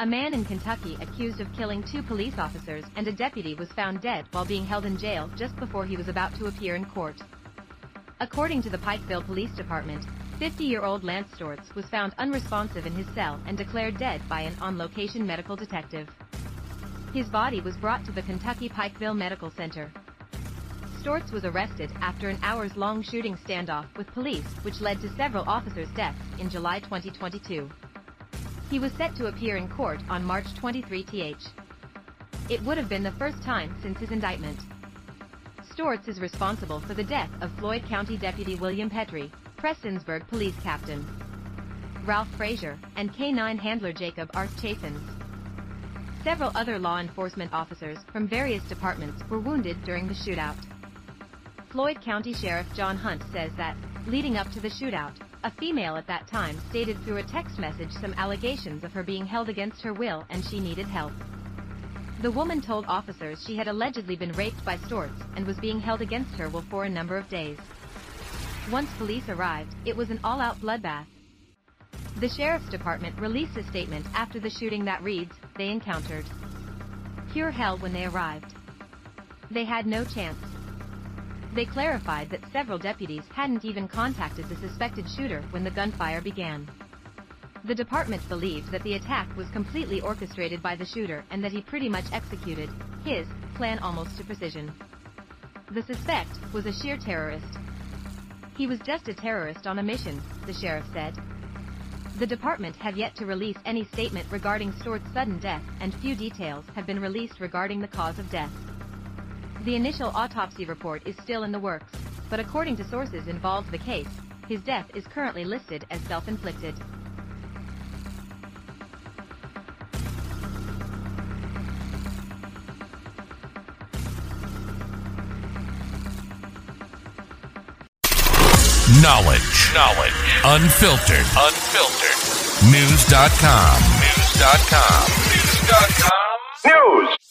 A man in Kentucky accused of killing two police officers and a deputy was found dead while being held in jail just before he was about to appear in court. According to the Pikeville Police Department, 50-year-old Lance Storz was found unresponsive in his cell and declared dead by an on-location medical detective. His body was brought to the Kentucky Pikeville Medical Center. Storz was arrested after an hours-long shooting standoff with police which led to several officers' deaths in July 2022. He was set to appear in court on March 23 th. It would have been the first time since his indictment. Storz is responsible for the death of Floyd County Deputy William Petry, Prestonsburg Police Captain Ralph Frasure, and K-9 handler Jacob Arth Chaffins. Several other law enforcement officers from various departments were wounded during the shootout. Floyd County Sheriff John Hunt says that, leading up to the shootout, a female at that time stated through a text message some allegations of her being held against her will and she needed help. The woman told officers she had allegedly been raped by Storz and was being held against her will for a number of days. Once police arrived, it was an all-out bloodbath. The sheriff's department released a statement after the shooting that reads, they encountered pure hell when they arrived. They had no chance. They clarified that several deputies hadn't even contacted the suspected shooter when the gunfire began. The department believed that the attack was completely orchestrated by the shooter and that he pretty much executed his plan almost to precision. The suspect was a sheer terrorist. He was just a terrorist on a mission, the sheriff said. The department have yet to release any statement regarding Storz's sudden death and few details have been released regarding the cause of death. The initial autopsy report is still in the works, but according to sources involved the case, his death is currently listed as self-inflicted. Knowledge. Knowledge. Unfiltered. Unfiltered. News.com. News.com. News.com. News.